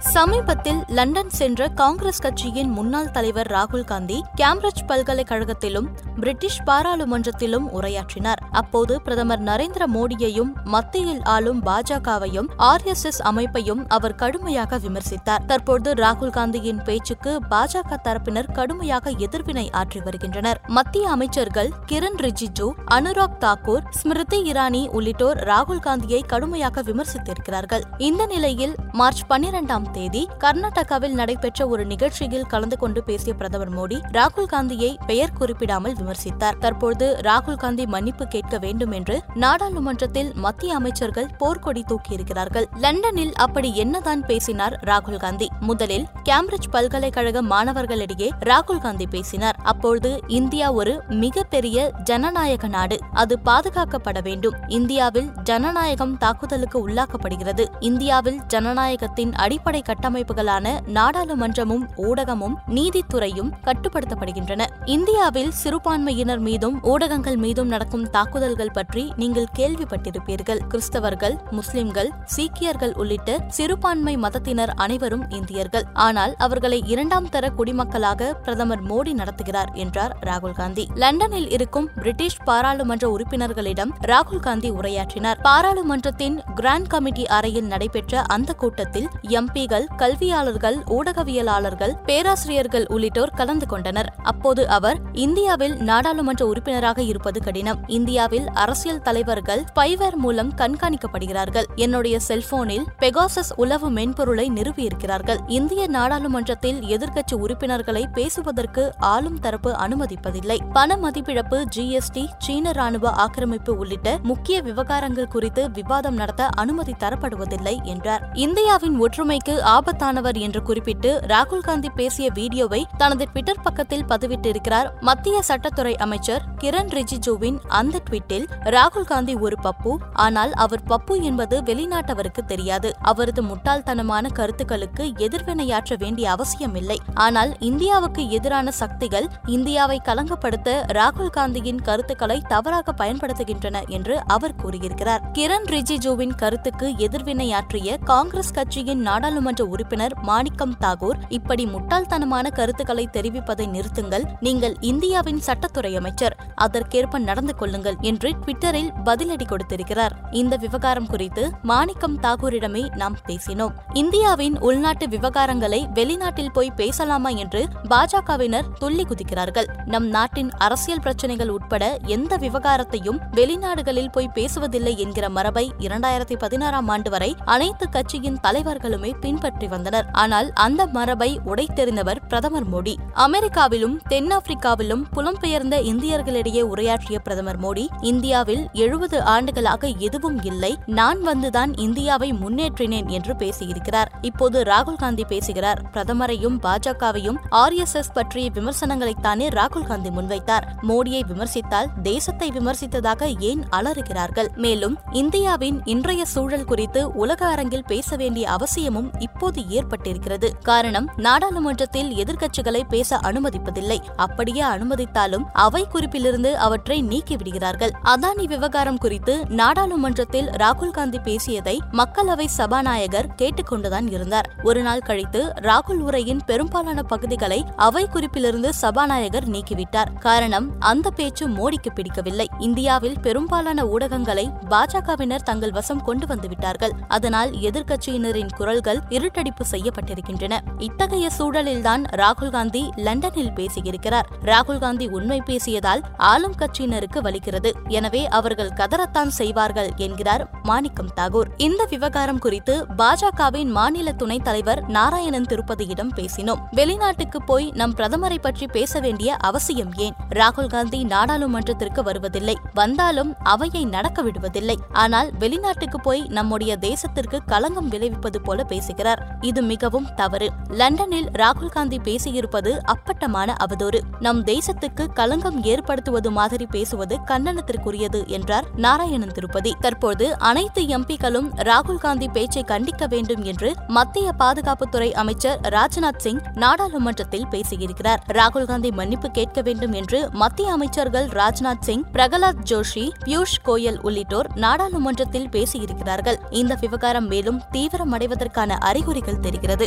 சமீபத்தில் லண்டன் சென்ற காங்கிரஸ் கட்சியின் முன்னாள் தலைவர் ராகுல் காந்தி கேம்பிரிட்ஜ் பல்கலைக்கழகத்திலும் பிரிட்டிஷ் பாராளுமன்றத்திலும் உரையாற்றினார். அப்போது பிரதமர் நரேந்திர மோடியையும் மத்தியில் ஆளும் பாஜகவையும் ஆர் எஸ் எஸ் அமைப்பையும் அவர் கடுமையாக விமர்சித்தார். தற்போது ராகுல் காந்தியின் பேச்சுக்கு பாஜக தரப்பினர் கடுமையாக எதிர்வினை ஆற்றி வருகின்றனர். மத்திய அமைச்சர்கள் கிரண் ரிஜிஜு அனுராக் தாக்கூர் ஸ்மிருதி இரானி உள்ளிட்டோர் ராகுல் காந்தியை கடுமையாக விமர்சித்திருக்கிறார்கள். இந்த நிலையில் மார்ச் பன்னிரெண்டாம் தேதி கர்நாடகாவில் நடைபெற்ற ஒரு நிகழ்ச்சியில் கலந்து கொண்டு பேசிய பிரதமர் மோடி ராகுல் காந்தியை பெயர் குறிப்பிடாமல் விமர்சித்தார். தற்போது ராகுல் காந்தி மன்னிப்பு கேட்க வேண்டும் என்று நாடாளுமன்றத்தில் மத்திய அமைச்சர்கள் போர்க்கொடி தூக்கியிருக்கிறார்கள். லண்டனில் அப்படி என்னதான் பேசினார் ராகுல் காந்தி? முதலில் கேம்பிரிட்ஜ் பல்கலைக்கழக மாணவர்களிடையே ராகுல் காந்தி பேசினார். அப்பொழுது இந்தியா ஒரு மிகப்பெரிய ஜனநாயக நாடு. அது பாதுகாக்கப்பட வேண்டும். இந்தியாவில் ஜனநாயகம் தாக்குதலுக்கு உள்ளாக்கப்படுகிறது. இந்தியாவில் ஜனநாயகத்தின் அடிப்படை அடிப்படை கட்டமைப்புகளான நாடாளுமன்றமும் ஊடகமும் நீதித்துறையும் கட்டுப்படுத்தப்படுகின்றன. இந்தியாவில் சிறுபான்மையினர் மீதும் ஊடகங்கள் மீதும் நடக்கும் தாக்குதல்கள் பற்றி நீங்கள் கேள்விப்பட்டிருப்பீர்கள். கிறிஸ்தவர்கள் முஸ்லிம்கள் சீக்கியர்கள் உள்ளிட்ட சிறுபான்மை மதத்தினர் அனைவரும் இந்தியர்கள். ஆனால் அவர்களை இரண்டாம் தர குடிமக்களாக பிரதமர் மோடி நடத்துகிறார் என்றார் ராகுல் காந்தி. லண்டனில் இருக்கும் பிரிட்டிஷ் பாராளுமன்ற உறுப்பினர்களிடம் ராகுல் காந்தி உரையாற்றினார். பாராளுமன்றத்தின் கிராண்ட் கமிட்டி அறையில் நடைபெற்ற அந்த கூட்டத்தில் எம்பி விஞ்ஞானிகள் கல்வியாளர்கள் ஊடகவியலாளர்கள் பேராசிரியர்கள் உள்ளிட்டோர் கலந்து கொண்டனர். அப்போது அவர் இந்தியாவில் நாடாளுமன்ற உறுப்பினராக இருப்பது கடினம். இந்தியாவில் அரசியல் தலைவர்கள் ஸ்பைவேர் மூலம் கண்காணிக்கப்படுகிறார்கள். என்னுடைய செல்போனில் பெகாசஸ் உளவு மென்பொருளை நிறுவியிருக்கிறார்கள். இந்திய நாடாளுமன்றத்தில் எதிர்க்கட்சி உறுப்பினர்களை பேசுவதற்கு ஆளும் தரப்பு அனுமதிப்பதில்லை. பண மதிப்பிழப்பு ஜிஎஸ்டி சீன ராணுவ ஆக்கிரமிப்பு உள்ளிட்ட முக்கிய விவகாரங்கள் குறித்து விவாதம் நடத்த அனுமதி தரப்படுவதில்லை என்றார். இந்தியாவின் ஒற்றுமைக்கு ஆபத்தானவர் என்று குறிப்பிட்டு ராகுல் காந்தி பேசிய வீடியோவை தனது ட்விட்டர் பக்கத்தில் பதிவிட்டிருக்கிறார் மத்திய சட்டத்துறை அமைச்சர் கிரண் ரிஜிஜுவின் அந்த ட்வீட்டில் ராகுல் காந்தி ஒரு பப்பு ஆனால் அவர் பப்பு என்பது வெளிநாட்டவருக்கு தெரியாது. அவரது முட்டாள்தனமான கருத்துக்களுக்கு எதிர்வினையாற்ற வேண்டிய அவசியமில்லை. ஆனால் இந்தியாவுக்கு எதிரான சக்திகள் இந்தியாவை கலங்கப்படுத்த ராகுல் காந்தியின் கருத்துக்களை தவறாக பயன்படுத்துகின்றன என்று அவர் கூறியிருக்கிறார். கிரண் ரிஜிஜுவின் கருத்துக்கு எதிர்வினையாற்றிய காங்கிரஸ் கட்சியின் நாடாளுமன்ற நாடாளுமன்ற உறுப்பினர் மாணிக்கம் தாகூர் இப்படி முட்டாள்தனமான கருத்துக்களை தெரிவிப்பதை நிறுத்துங்கள். நீங்கள் இந்தியாவின் சட்டத்துறை அமைச்சர். அதற்கேற்ப நடந்து கொள்ளுங்கள் என்று ட்விட்டரில் பதிலடி கொடுத்திருக்கிறார். இந்த விவகாரம் குறித்து மாணிக்கம் தாகூரிடமே நாம் பேசினோம். இந்தியாவின் உள்நாட்டு விவகாரங்களை வெளிநாட்டில் போய் பேசலாமா என்று பாஜகவினர் துள்ளி குதிக்கிறார்கள். நம் நாட்டின் அரசியல் பிரச்சனைகள் உட்பட எந்த விவகாரத்தையும் வெளிநாடுகளில் போய் பேசுவதில்லை என்கிற மரபை இரண்டாயிரத்தி பதினாறாம் ஆண்டு வரை அனைத்து கட்சியின் தலைவர்களுமே பின் பின்பற்றி வந்தனர். ஆனால் அந்த மரபை உடைத்தெறிந்தவர் பிரதமர் மோடி. அமெரிக்காவிலும் தென்னாப்பிரிக்காவிலும் புலம்பெயர்ந்த இந்தியர்களிடையே உரையாற்றிய பிரதமர் மோடி இந்தியாவில் எழுபது ஆண்டுகளாக எதுவும் இல்லை. நான் வந்துதான் இந்தியாவை முன்னேற்றினேன் என்று பேசியிருக்கிறார். இப்போது ராகுல் காந்தி பேசுகிறார். பிரதமரையும் பாஜகவையும் ஆர் எஸ் எஸ் பற்றிய விமர்சனங்களைத்தானே ராகுல் காந்தி முன்வைத்தார். மோடியை விமர்சித்தால் தேசத்தை விமர்சித்ததாக ஏன் அலறுகிறார்கள்? மேலும் இந்தியாவின் இன்றைய சூழல் குறித்து உலக அரங்கில் பேச வேண்டிய அவசியமும் இப்போது ஏற்பட்டிருக்கிறது. காரணம் நாடாளுமன்றத்தில் எதிர்க்கட்சிகளை பேச அனுமதிப்பதில்லை. அப்படியே அனுமதித்தாலும் அவை குறிப்பிலிருந்து அவற்றை நீக்கிவிடுகிறார்கள். அதானி விவகாரம் குறித்து நாடாளுமன்றத்தில் ராகுல் காந்தி பேசியதை மக்களவை சபாநாயகர் கேட்டுக்கொண்டுதான் இருந்தார். ஒரு நாள் கழித்து ராகுல் உரையின் பெரும்பாலான பகுதிகளை அவை குறிப்பிலிருந்து சபாநாயகர் நீக்கிவிட்டார். காரணம் அந்த பேச்சு மோடிக்கு பிடிக்கவில்லை. இந்தியாவில் பெரும்பாலான ஊடகங்களை பாஜகவினர் தங்கள் வசம் கொண்டு வந்துவிட்டார்கள் அதனால் எதிர்க்கட்சியினரின் குரல்கள் இருட்டடிப்பு செய்யப்பட்டிருக்கின்றன. இத்தகைய சூழலில்தான் ராகுல் காந்தி லண்டனில் பேசியிருக்கிறார். ராகுல் காந்தி உண்மை பேசியதால் ஆளும் கட்சியினருக்கு வலிக்கிறது. எனவே அவர்கள் கதறத்தான் செய்வார்கள் என்கிறார் மாணிக்கம் தாகூர். இந்த விவகாரம் குறித்து பாஜகவின் மாநில துணைத் தலைவர் நாராயணன் திருப்பதியிடம் பேசினோம். வெளிநாட்டுக்கு போய் நம் பிரதமரை பற்றி பேச வேண்டிய அவசியம் ஏன்? ராகுல் காந்தி நாடாளுமன்றத்திற்கு வருவதில்லை. வந்தாலும் அவையை நடக்க விடுவதில்லை. ஆனால் வெளிநாட்டுக்கு போய் நம்முடைய தேசத்திற்கு களங்கம் விளைவிப்பது போல பேசுகிறார். வருகிறார் இது மிகவும் தவறு. லண்டனில் ராகுல் காந்தி பேசியிருப்பது அப்பட்டமான அவதூறு. நம் தேசத்துக்கு களங்கம் ஏற்படுத்துவது மாதிரி பேசுவது கண்டனத்திற்குரியது என்றார் நாராயணன் திருப்பதி. தற்போது அனைத்து எம்பிக்களும் ராகுல் காந்தி பேச்சை கண்டிக்க வேண்டும் என்று மத்திய பாதுகாப்புத்துறை அமைச்சர் ராஜ்நாத் சிங் நாடாளுமன்றத்தில் பேசியிருக்கிறார். ராகுல் காந்தி மன்னிப்பு கேட்க வேண்டும் என்று மத்திய அமைச்சர்கள் ராஜ்நாத் சிங் பிரகலாத் ஜோஷி பியூஷ் கோயல் உள்ளிட்டோர் நாடாளுமன்றத்தில் பேசியிருக்கிறார்கள். இந்த விவகாரம் மேலும் தீவிரமடைவதற்கான அறிகுறிகள் தெரிகிறது.